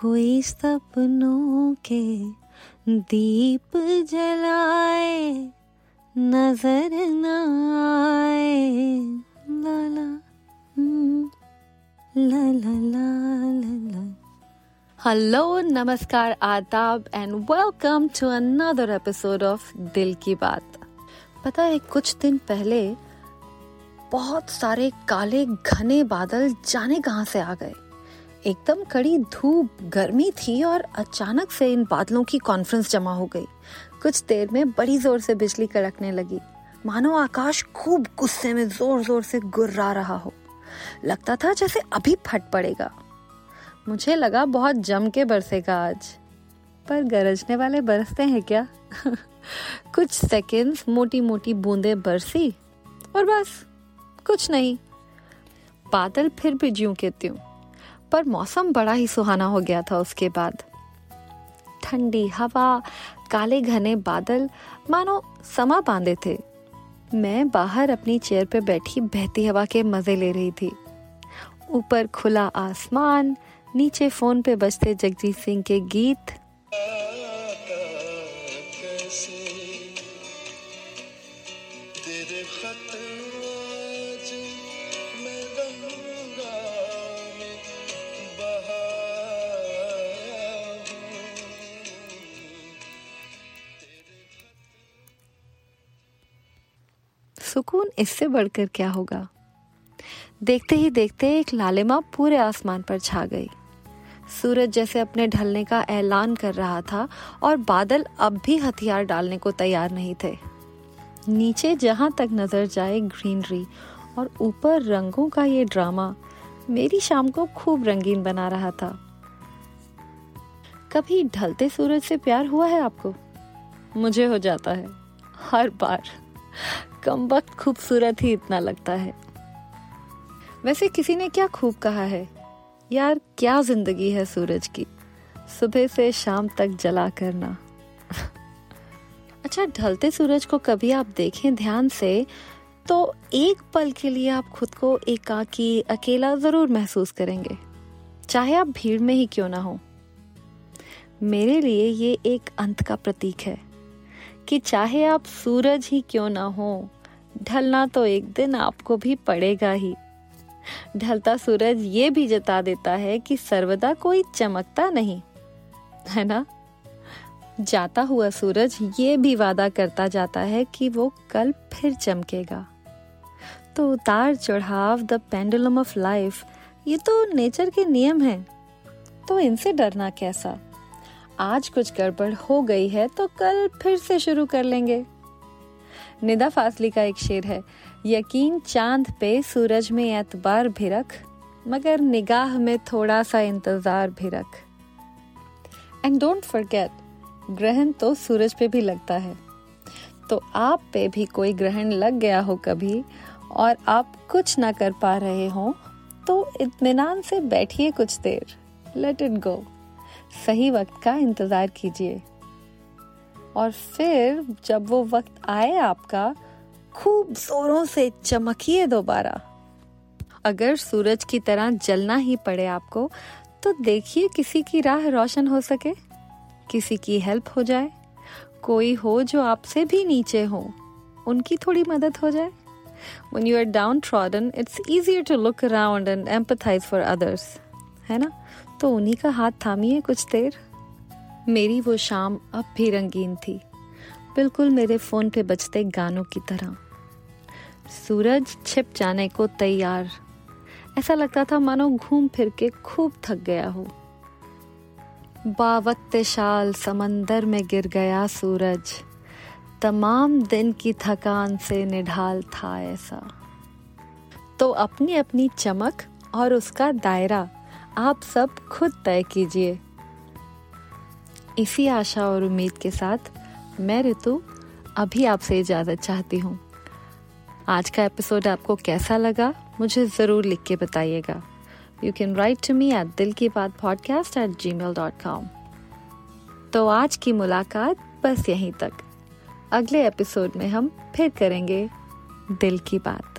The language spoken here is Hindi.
कोई सपनों के दीप जलाए नज़र न आए। ला ला हम्म, हेलो नमस्कार आदाब and welcome to another episode of Dil Ki Baat. पता है कुछ दिन पहले बहुत सारे काले घने बादल जाने कहाँ से आ गए? एकदम कड़ी धूप, गर्मी थी और अचानक से इन बादलों की कॉन्फ्रेंस जमा हो गई। कुछ देर में बड़ी ज़ोर से बिजली कड़कने लगी। मानो आकाश खूब गुस्से में ज़ोर ज़ोर से गुर्रा रहा हो। लगता था जैसे अभी फट पड़ेगा। मुझे लगा बहुत जम के बरसेगा आज। पर गरजने वाले बरसते हैं क्या? कुछ सेकंड्स मोटी मोटी बूंदें बरसी और बस, कुछ नहीं। बादल फिर भी ज्यों के त्यों पर मौसम बड़ा ही सुहाना हो गया था उसके बाद। ठंडी हवा, काले घने बादल, मानो समा बांधे थे। मैं बाहर अपनी चेयर पर बैठी बहती हवा के मज़े ले रही थी। ऊपर खुला आसमान, नीचे फ़ोन पे बजते जगजीत सिंह के गीत। सुकून इससे बढ़कर क्या होगा? देखते ही देखते एक लालिमा पूरे आसमान पर छा गई। सूरज जैसे अपने ढलने का ऐलान कर रहा था और बादल अब भी हथियार डालने को तैयार नहीं थे। नीचे जहाँ तक नज़र जाए ग्रीनरी और ऊपर रंगों का ये ड्रामा, मेरी शाम को खूब रंगीन बना रहा था। कभी ढलते सूरज से प्यार हुआ है आपको? मुझे हो जाता है, हर बार। कम वक्त खूबसूरत ही इतना लगता है। वैसे किसी ने क्या खूब कहा है? यार, क्या ज़िंदगी है सूरज की? सुबह से शाम तक जला करना। अच्छा ढलते सूरज को कभी आप देखें ध्यान से तो एक पल के लिए आप खुद को एकाकी, अकेला ज़रूर महसूस करेंगे। चाहे आप भीड़ में ही क्यों ना हो। मेरे लिए ये एक अंत का प्रतीक है। कि चाहे आप सूरज ही क्यों ना हो, ढलना तो एक दिन आपको भी पड़ेगा ही। ढलता सूरज ये भी जता देता है कि सर्वदा कोई चमकता नहीं, है ना? जाता हुआ सूरज ये भी वादा करता जाता है कि वो कल फिर चमकेगा। तो उतार चढ़ाव, द पेंडुलम ऑफ़ लाइफ, ये तो नेचर के नियम हैं। तो इनसे डरना कैसा? आज कुछ गड़बड़ हो गई है तो कल फिर से शुरू कर लेंगे। निदा फासली का एक शेर है, यकीन चाँद पे सूरज में एतबार भी रख मगर निगाह में थोड़ा सा इंतज़ार भी रख एंड डोंट फॉरगेट ग्रहण तो सूरज पे भी लगता है। तो आप पे भी कोई ग्रहण लग गया हो कभी, और आप कुछ ना कर पा रहे हो तो इत्मीनान से बैठिए कुछ देर। लेट इट गो सही वक्त का इंतज़ार कीजिए। और फिर जब वो वक्त आए आपका खूब जोरों से चमकिए दोबारा। अगर सूरज की तरह जलना ही पड़े आपको तो देखिए किसी की राह रोशन हो सके किसी की हेल्प हो जाए। कोई हो जो आपसे भी नीचे हो उनकी थोड़ी मदद हो जाए। When you are downtrodden, it's easier to look around and empathize for others. है ना? तो उन्हीं का हाथ थामिए कुछ देर। मेरी वो शाम अब भी रंगीन थी। बिल्कुल मेरे फ़ोन पे बजते गानों की तरह। सूरज छिप जाने को तैयार। ऐसा लगता था मानो घूम फिर के खूब थक गया हो। बावक्त शाल समंदर में गिर गया सूरज। तमाम दिन की थकान से निढाल था ऐसा। तो अपनी अपनी चमक और उसका दायरा आप सब खुद तय कीजिए। इसी आशा और उम्मीद के साथ मैं ऋतु अभी आपसे इजाज़त चाहती हूँ। आज का एपिसोड आपको कैसा लगा, मुझे ज़रूर लिख के बताइएगा। You can write to me at Dil Ki Baat podcast at Gmail dot com तो आज की मुलाकात बस यहीं तक। अगले एपिसोड में हम फिर करेंगे दिल की बात।